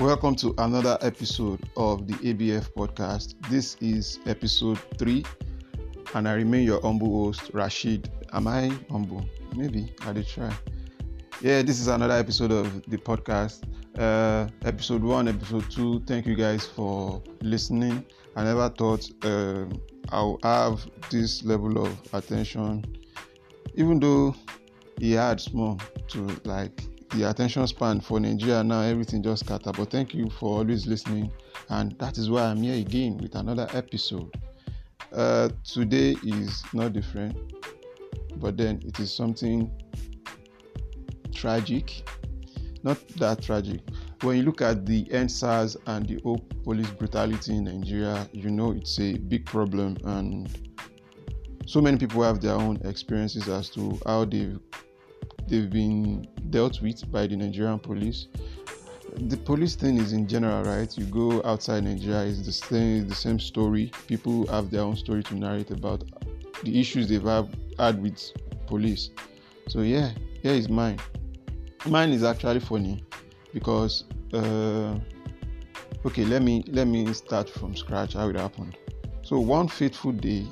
Welcome to another episode of the ABF podcast. This is episode three, and I remain your humble host, Rashid. Am I humble? Maybe I did try. Yeah, this is another episode of the podcast. Uh, episode one, episode two. Thank you guys for listening. I never thought uh, I'll have this level of attention, even though he had small to like the attention span for Nigeria now, everything just scatter. But thank you for always listening, and that is why I'm here again with another episode. Uh, today is not different, but then it is something tragic. Not that tragic. When you look at the EndSARS and the police brutality in Nigeria, you know it's a big problem, and so many people have their own experiences as to how they've they've been dealt with by the Nigerian police. The police thing is in general, right? You go outside Nigeria, it's the same, the same story. People have their own story to narrate about the issues they've have, had with police. So yeah, here is mine. Mine is actually funny because uh, okay, let me let me start from scratch how it happened. So one fateful day,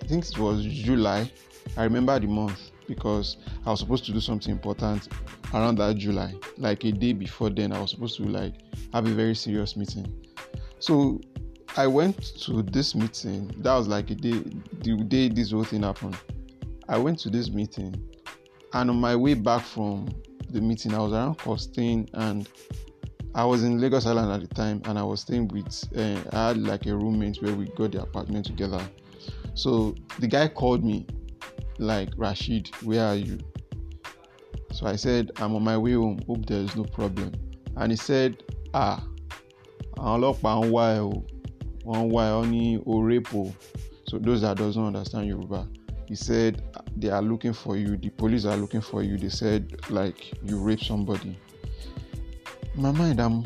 I think it was July. I remember the month because I was supposed to do something important around that July. Like a day before then, I was supposed to like have a very serious meeting. So I went to this meeting. That was like a day, the day this whole thing happened. I went to this meeting, and on my way back from the meeting, I was around Costain, and I was in Lagos Island at the time, and I was staying with. Uh, I had like a roommate where we got the apartment together. So the guy called me like Rashid, where are you? So I said, I'm on my way home. Hope there is no problem. And he said, Ah, àwọn ọlọ́pàá ń wá ẹ o, wọ́n ń wá ẹ orepo. So those that doesn't understand Yoruba, he said they are looking for you. The police are looking for you. They said like you raped somebody. My mind, I'm.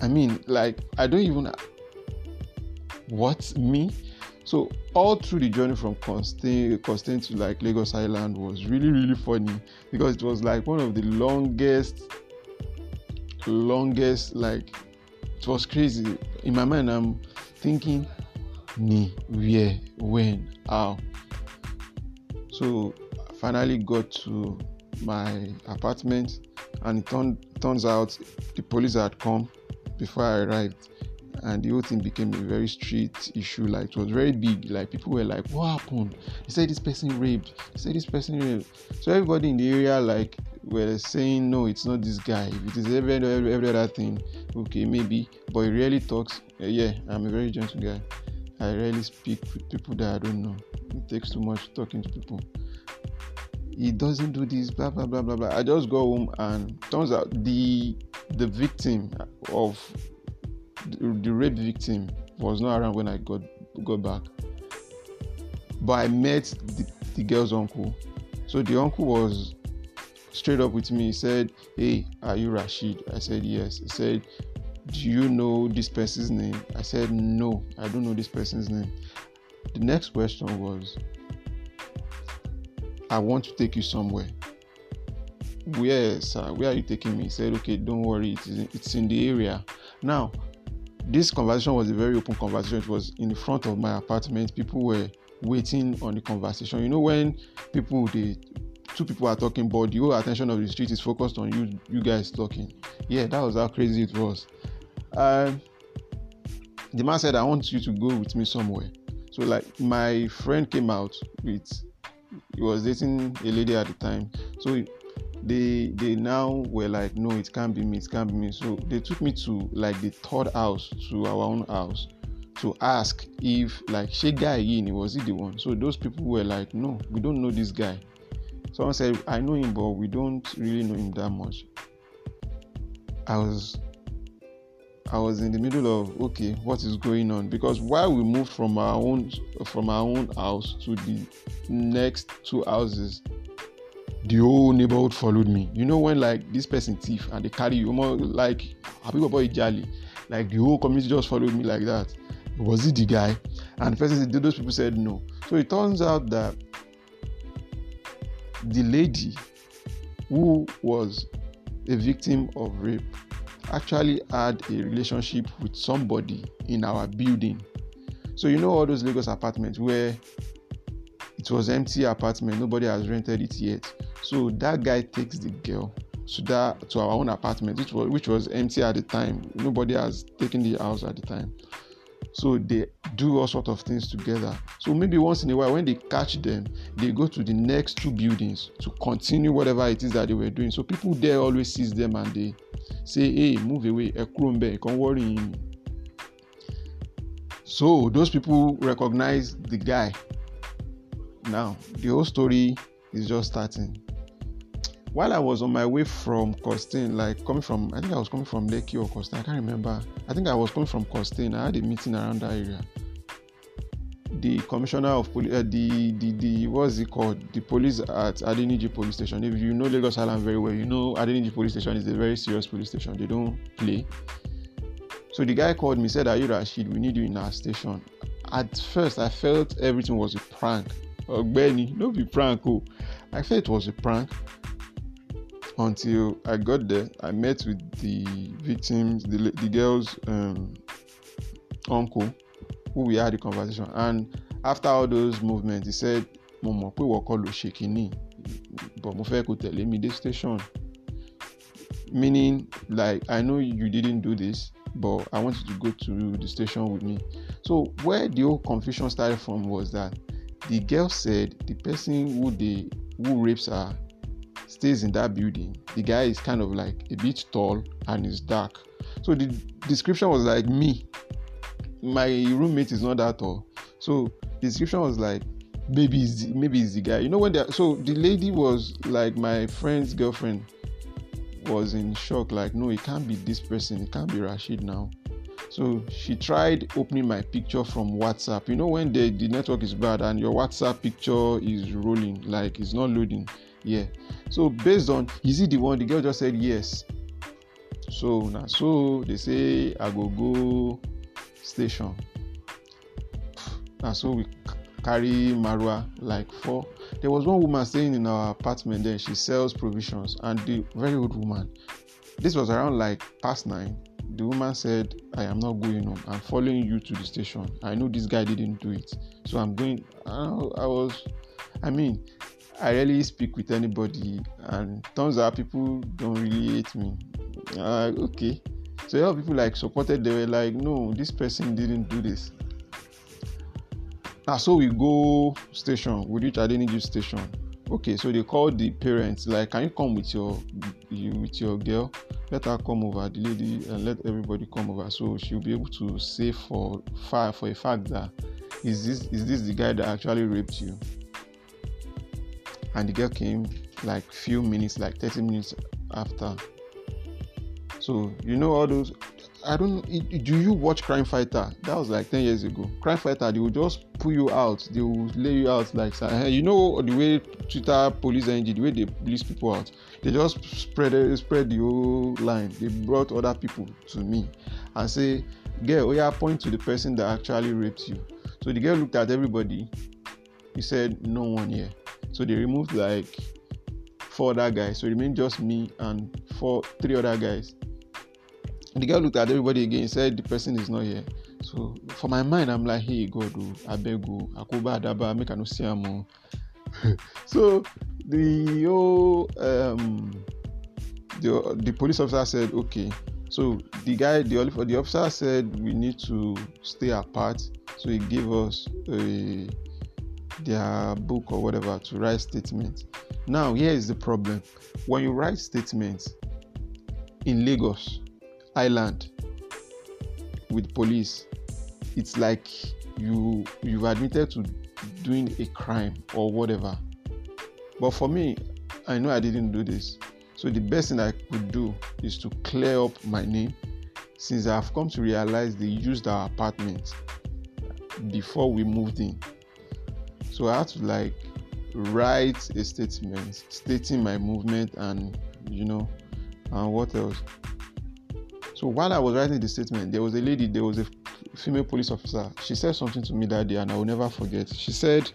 I mean, like I don't even. What me? So all through the journey from Costain to like Lagos Island was really really funny because it was like one of the longest, longest like it was crazy. In my mind, I'm thinking, me, where, when, how. So I finally got to my apartment, and it turns out the police had come before I arrived and the whole thing became a very street issue. Like it was very big. Like people were like, "What happened?" They said this person raped. They said this person raped. So everybody in the area like were saying, "No, it's not this guy. If it is every every, every other thing, okay, maybe." But he really talks. Uh, yeah, I'm a very gentle guy. I rarely speak with people that I don't know. It takes too much talking to people. He doesn't do this, blah blah blah blah blah. I just go home and turns out the the victim of the, rape victim was not around when I got got back. But I met the, the girl's uncle. So the uncle was straight up with me. He said, Hey, are you Rashid? I said, Yes. He said, Do you know this person's name? I said, No, I don't know this person's name. The next question was, I want to take you somewhere. Where, sir? Where are you taking me? He said, Okay, don't worry, it's in, it's in the area. Now, this conversation was a very open conversation. It was in front of my apartment. People were waiting on the conversation. You know, when people they two people are talking, but the whole attention of the street is focused on you you guys talking. Yeah, that was how crazy it was. Um, the man said, "I want you to go with me somewhere." So like my friend came out with he was dating a lady at the time. So they they now were like no it can't be me it can't be me. So they took me to like the third house to our own house to ask if like she guy in was he the one? So those people were like no we don't know this guy. Someone said i know him but we don't really know him that much. I was i was in the middle of okay what is going on? Because while we moved from our own from our own house to the next two houses the whole neighborhood followed me. You know when like this person thief and they carry you more like happy boy jolly. Like the whole community just followed me like that. Was it the guy? And first those people said no. So it turns out that the lady who was a victim of rape actually had a relationship with somebody in our building. So you know all those Lagos apartments where it was empty apartment, nobody has rented it yet. So that guy takes the girl to that to our own apartment, which was which was empty at the time. Nobody has taken the house at the time. So they do all sort of things together. So maybe once in a while, when they catch them, they go to the next two buildings to continue whatever it is that they were doing. So people there always sees them and they say, "Hey, move away, Ekrombe, come worry." So those people recognize the guy. Now the whole story is just starting while I was on my way from Costain, like coming from, I think I was coming from Lekki or Costain, I can't remember. I think I was coming from Costain. I had a meeting around that area. The commissioner of police, uh, the, the, the, what's it called? The police at Adeniji police station. If you know Lagos Island very well, you know Adeniji police station is a very serious police station. They don't play. So the guy called me, said, Are you Rashid? We need you in our station. At first, I felt everything was a prank. Oh, Benny, don't be prank. Oh. I felt it was a prank until I got there, I met with the victims, the, the girl's um, uncle, who we had a conversation. And after all those movements, he said, Mo mọ̀ pé wọ́n kọ́ ló but mo fẹ́ mi dé station. Meaning, like, I know you didn't do this, but I want you to go to the station with me. So, where the whole confusion started from was that the girl said the person who they who rapes her stays in that building. The guy is kind of like a bit tall and is dark. So the description was like me. My roommate is not that tall. So the description was like maybe it's the, maybe it's the guy. You know when they so the lady was like my friend's girlfriend was in shock like no it can't be this person it can't be Rashid now so she tried opening my picture from WhatsApp. You know when the, the network is bad and your WhatsApp picture is rolling, like it's not loading. Yeah. So based on is he the one? The girl just said yes. So now so they say I go go station. Now so we carry Marwa like four. There was one woman staying in our apartment then she sells provisions and the very old woman. This was around like past nine. The woman said, I am not going home. I'm following you to the station. I know this guy didn't do it. So I'm going. I, I was, I mean, I rarely speak with anybody, and turns out people don't really hate me. Uh, okay, so a lot of people like supported. They were like, "No, this person didn't do this." Now, so we go station. We reach Adeniji station. Okay, so they call the parents. Like, can you come with your you, with your girl? Let her come over. The lady and let everybody come over. So she'll be able to say for far for a fact that is this is this the guy that actually raped you? And the girl came like few minutes like 30 minutes after. So you know all those i don't do you watch crime fighter? That was like 10 years ago. Crime fighter they will just pull you out. They will lay you out like eh, you know the way twitter police engine the way they police people out? They just spread eh, spread the whole line. They brought other people to me and say girl oh yeah point to the person that actually raped you. So the girl looked at everybody. He said no one here so they removed like four other guys. So it remained just me and four, three other guys. The girl looked at everybody again, said the person is not here. So for my mind, I'm like, hey God, oh, I beg you, Akoba Adaba, make I no see him. so the whole um the the police officer said, okay. So the guy, the the officer said we need to stay apart. So he gave us a their book or whatever to write statements. Now, here is the problem when you write statements in Lagos Island with police, it's like you you've admitted to doing a crime or whatever. But for me, I know I didn't do this. So the best thing I could do is to clear up my name since I've come to realize they used our apartment before we moved in. So I had to like write a statement stating my movement and you know and what else. So while I was writing the statement, there was a lady, there was a female police officer. She said something to me that day, and I will never forget. She said,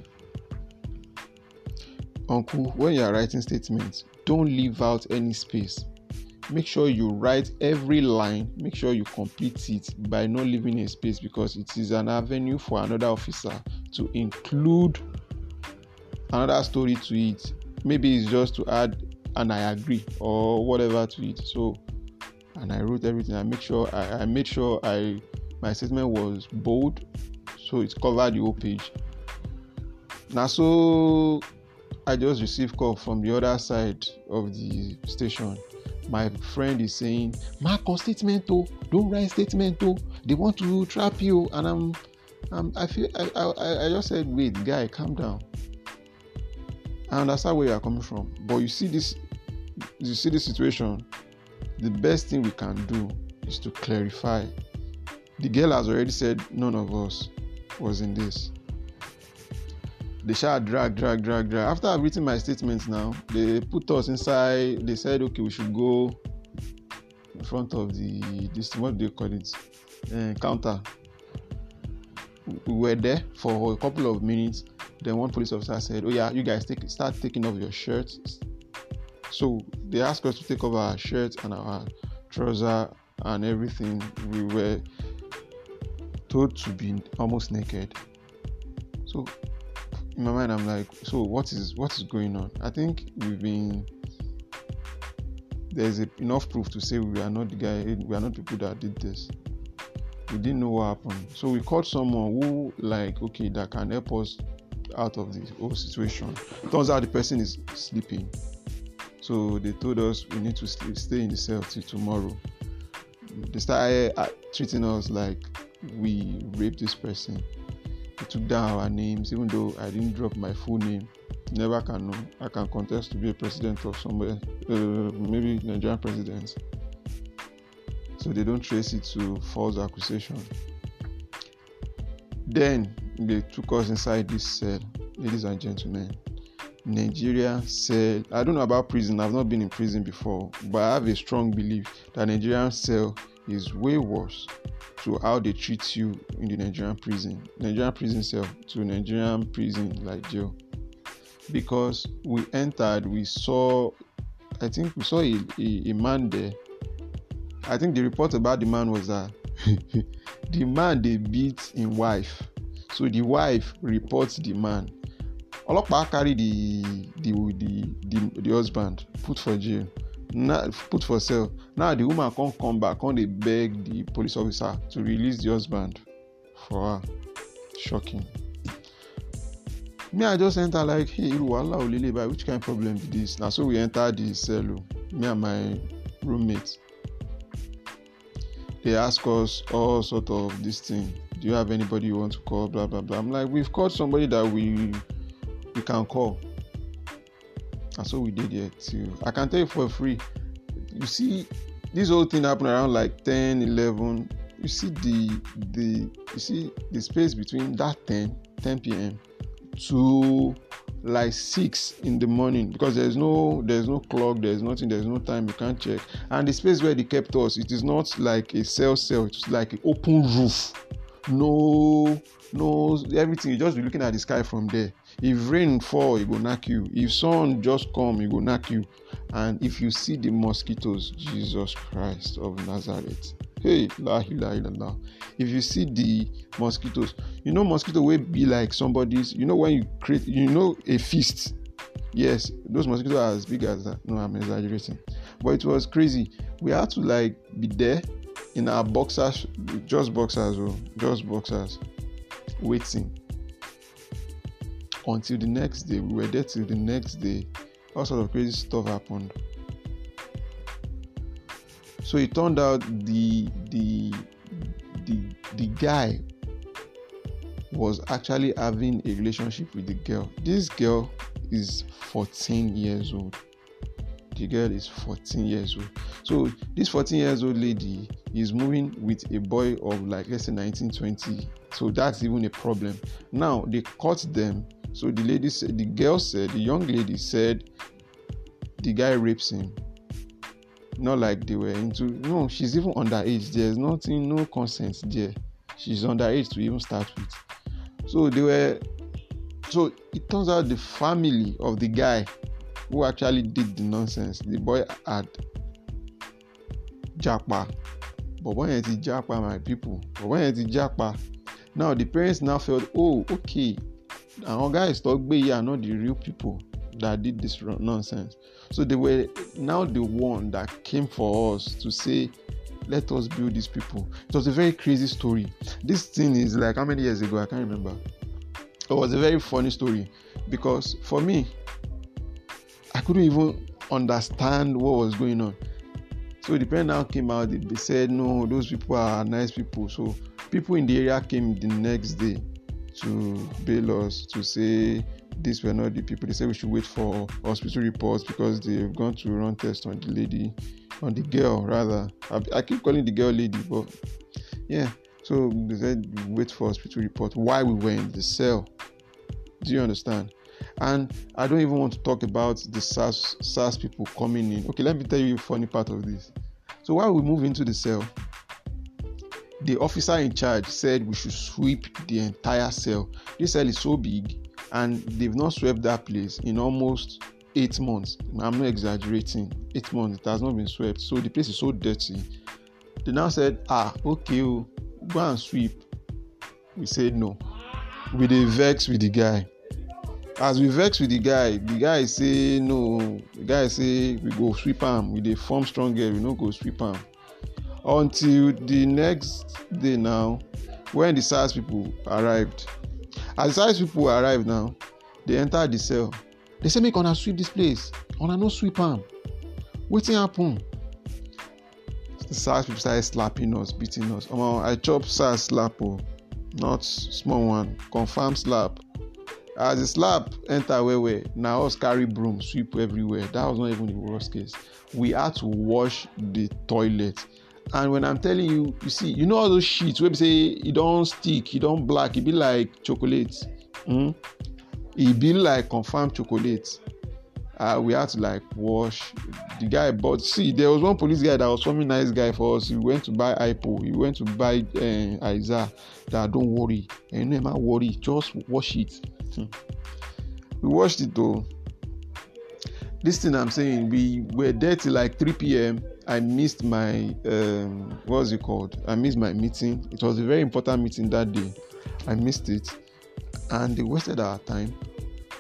"Uncle, when you are writing statements, don't leave out any space. make sure you write every line make sure you complete it by not leaving a space because it is an avenue for another officer to include another story to it. Maybe it's just to add and i agree or whatever to it. So and i wrote everything. I make sure i, I made sure i my statement was bold. So it covered the whole page. Now so i just received call from the other side of the station. My friend is saying mark on statement oh don't write statement oh they want to trap you. And i'm, I'm i feel I, I i just said wait guy calm down i understand where you are coming from. But you see this you see this situation the best thing we can do is to clarify. The girl has already said none of us was in this. They shall drag drag drag drag. After i've written my statements now they put us inside they said okay we should go in front of the this what do you call it? Uh, counter. We were there for a couple of minutes then one police officer said oh yeah you guys take start taking off your shirts. So they asked us to take off our shirts and our trouser and everything. We were told to be almost naked. So in my mind i'm like so what is what is going on? I think we've been there's a, enough proof to say we are not the guy we are not people that did this. We didn't know what happened. So we called someone who like okay that can help us out of the whole situation. Turns out the person is sleeping. So they told us we need to stay in the cell till tomorrow. They started uh, treating us like we raped this person. They took down our names even though i didn't drop my full name. Never can know. I can contest to be a president of somewhere uh, maybe nigerian president. So they don't trace it to false accusation. Then they took us inside this cell ladies and gentlemen nigeria cell i don't know about prison i've not been in prison before but i have a strong belief that nigerian cell is way worse to how they treat you in the Nigerian prison, Nigerian prison cell to Nigerian prison like jail. Because we entered, we saw, I think we saw a, a, a man there. I think the report about the man was that the man they beat his wife. So the wife reports the man. Ọlọ́pàá carry the the the the, the husband put for jail now put for sale now the woman come come back come dey beg the police officer to release the husband for her. Shocking. Me i just enter like hey iru wahala o lele which kind of problem be this? Na so we enter the cell o. Me and my roommate they ask us all sort of this thing do you have anybody you want to call? Blah blah blah. I'm like we've called somebody that we we can call. And so we did it too. I can tell you for free. You see this whole thing happened around like 10 11 you see the the you see the space between that 10 10 p.m to like 6 in the morning because there's no there's no clock there's nothing there's no time you can't check. And the space where they kept us it is not like a cell cell it's like an open roof no no everything you just be looking at the sky from there. If rain fall e go knack you. If sun just come e go knack you. And if you see the mosquitoes jesus christ of nazareth. Hey la ilaha illallah. If you see the mosquitoes you know mosquito wey be like somebody's you know when you create you know a feast? Yes those mosquitoes are as big as that. No i'm exaggerating. But it was crazy. We had to like be there in our boxers just boxers oh just boxers waiting until the next day. We were there till the next day. All sort of crazy stuff happened. So it turned out the the the the guy was actually having a relationship with the girl. This girl is 14 years old the girl is 14 years old. So this 14 years old lady is moving with a boy of like let's say 19 20 so that's even a problem. Now they caught them. So the lady said the girl said the young lady said the guy rapes him. Not like they were into no she's even underage. There's nothing no consent there. She's underage to even start with. So they were so it turns out the family of the guy who actually did the nonsense. The boy had japa. Bọ̀bọ̀ yẹn ti japa my people bọ̀bọ̀ yẹn ti japa now the parents now felt oh okay. Àwọn guys tó gbé yìí are not the real people that did this nonsense. So they were now the one that came for us to say let us build these people. It was a very crazy story. This thing is like how many years ago? I can't remember. It was a very funny story because for me couldn't even understand what was going on. So the parent now came out they, they said no those people are nice people. So people in the area came the next day to bail us to say these were not the people. They said we should wait for hospital reports because they've gone to run tests on the lady on the girl rather. I, I keep calling the girl lady but yeah. So they said wait for hospital report why we were in the cell. Do you understand and i don't even want to talk about the sars sars people coming in. Okay let me tell you a funny part of this. So while we move into the cell the officer in charge said we should sweep the entire cell. This cell is so big and they've not swept that place in almost eight months. I'm not exaggerating. Eight months it has not been swept. So the place is so dirty. They now said ah okay oh, go and sweep. We said no. We dey vex with the guy as we vex with the guy the guy say no. The guy say we go sweep am. We dey form strong girl we no go sweep am. Until the next day now when the sars people arrived as the sars people arrive now they enter the cell. They say make una sweep this place. Una no sweep am. Wetin happen? The sars people started slapping us beating us. Omo i chop sars slap o not small one. Confam slap as the slap enter well well na us carry broom sweep everywhere. That was not even the worst case. We had to wash the toilet. And when i'm telling you you see you know all those sheets wey be say e don stick e don black e be like chocolate? Mm? e be like confam chocolate. Uh, we had to like wash. The guy but see there was one police guy that was forming nice guy for us. He went to buy ipo he went to buy uh, aiza that don't worry. Ẹnu ẹ má worry. Just wash it. hmm. We watched it though. This thing i'm saying we were there till like 3 p.m i missed my um, what's it called? I missed my meeting. It was a very important meeting that day. I missed it. And they wasted our time.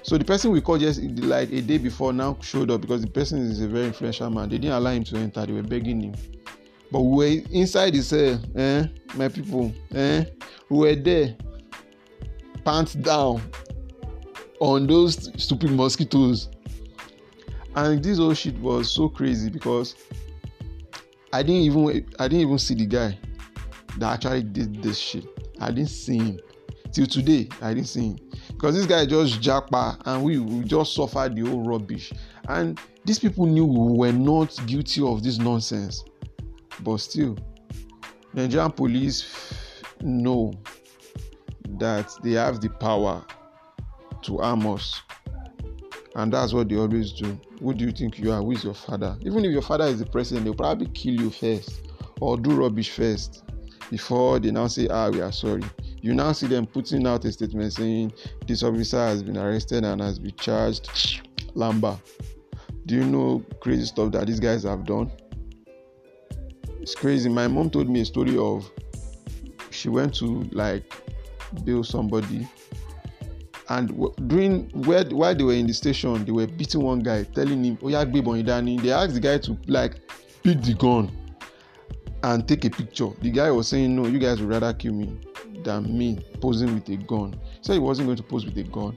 So the person we called just like a day before now showed up because the person is a very influential man. They didn't allow him to enter. They were begging him. But we were inside the cell eh my people eh we were there pants down on those stupid mosquitoes. And this whole shit was so crazy because i didn't even i didn't even see the guy that actually did this shit. I didn't see him. Till today i didn't see him. Because this guy just japa and we, we just suffered the whole rubbish. And these people knew we were not guilty of this nonsense. But still nigerian police know that they have the power to harm us. And that's what they always do. Who do you think you are? Who is your father? Even if your father is the president they'll probably kill you first or do rubbish first before they now say ah we are sorry. You now see them putting out a statement saying this officer has been arrested and has been charged. Lamba do you know crazy stuff that these guys have done? It's crazy. My mom told me a story of she went to like bail somebody and during where while they were in the station they were beating one guy telling him oya gbe ìbọn dání. They asked the guy to like pick the gun and take a picture. The guy was saying no you guys would rather kill me than me posing with a gun. Said he wasn't going to pose with a gun.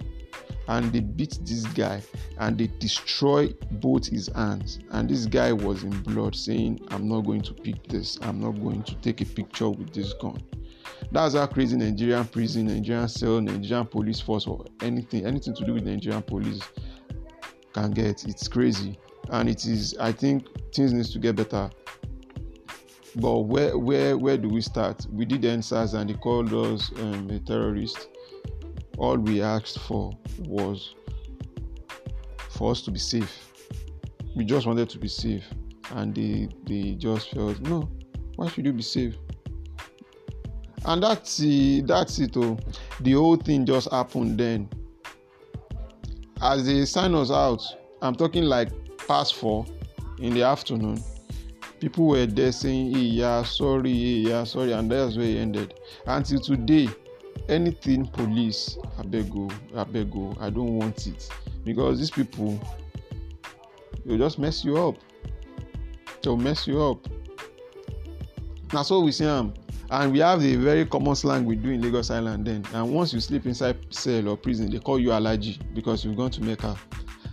And they beat this guy and they destroy both his hands. And this guy was in blood saying i'm not going to pick this. I'm not going to take a picture with this gun that's how crazy nigerian prison nigerian cell nigerian police force or anything anything to do with nigerian police can get. It's crazy. And it is i think things needs to get better. But where where where do we start? We did EndSARS and they called us um, a terrorist. All we asked for was for us to be safe. We just wanted to be safe. And they they just felt no why should you be safe and that's it that's it oh the whole thing just happened then as they sign us out i'm talking like past four in the afternoon People were there saying, hey, yeah, sorry, hey, yeah, sorry, and that's where it ended. Until today, anything police, I beg go, I go, don't want it. Because these people, they'll just mess you up. They'll mess you up. Now, so we see them. And we have a very common slang we do in Lagos Island then. And once you sleep inside cell or prison, they call you allergy because you've gone to Mecca.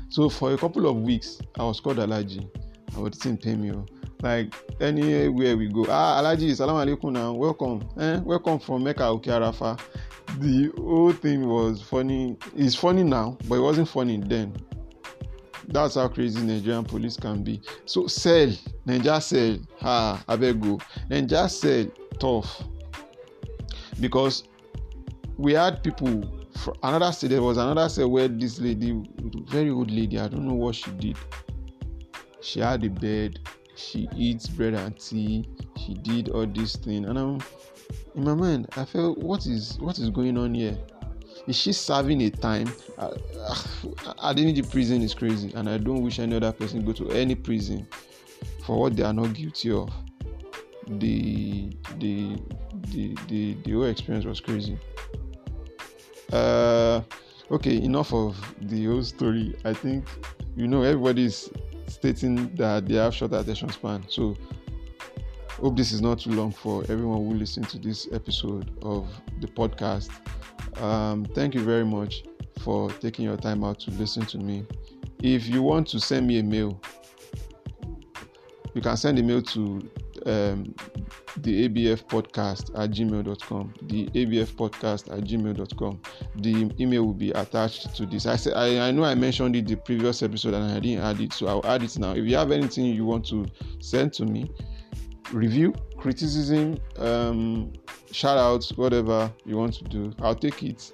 So for a couple of weeks, I was called allergy. I would think pay me. Oh. Like anywhere we go, ah, allergy, salam alaikum now, welcome, eh, welcome from Mecca, okay, Arafa. The whole thing was funny. It's funny now, but it wasn't funny then. That's how crazy Nigerian police can be. So sell, Niger sell, ha, abego, Niger sell, tough. Because we had people from another state there was another state where this lady very old lady i don't know what she did. She had a bed she eats bread and tea she did all this thing. And i'm in my mind i felt what is what is going on here? Is she serving a time? Uh, uh, the prison is crazy and i don't wish any other person go to any prison for what they are not guilty of the the the the, the whole experience was crazy uh, okay, enough of the whole story. I think you know everybody's stating that they have short attention span. So hope this is not too long for everyone who listen to this episode of the podcast. Um, thank you very much for taking your time out to listen to me. If you want to send me a mail, you can send a mail to um, the ABF podcast at gmail.com. The ABF podcast at gmail.com. The email will be attached to this. I said I, I know I mentioned it the previous episode and I didn't add it, so I'll add it now. If you have anything you want to send to me, review, criticism, um, shout outs, whatever you want to do, I'll take it.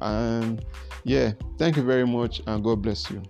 And yeah, thank you very much and God bless you.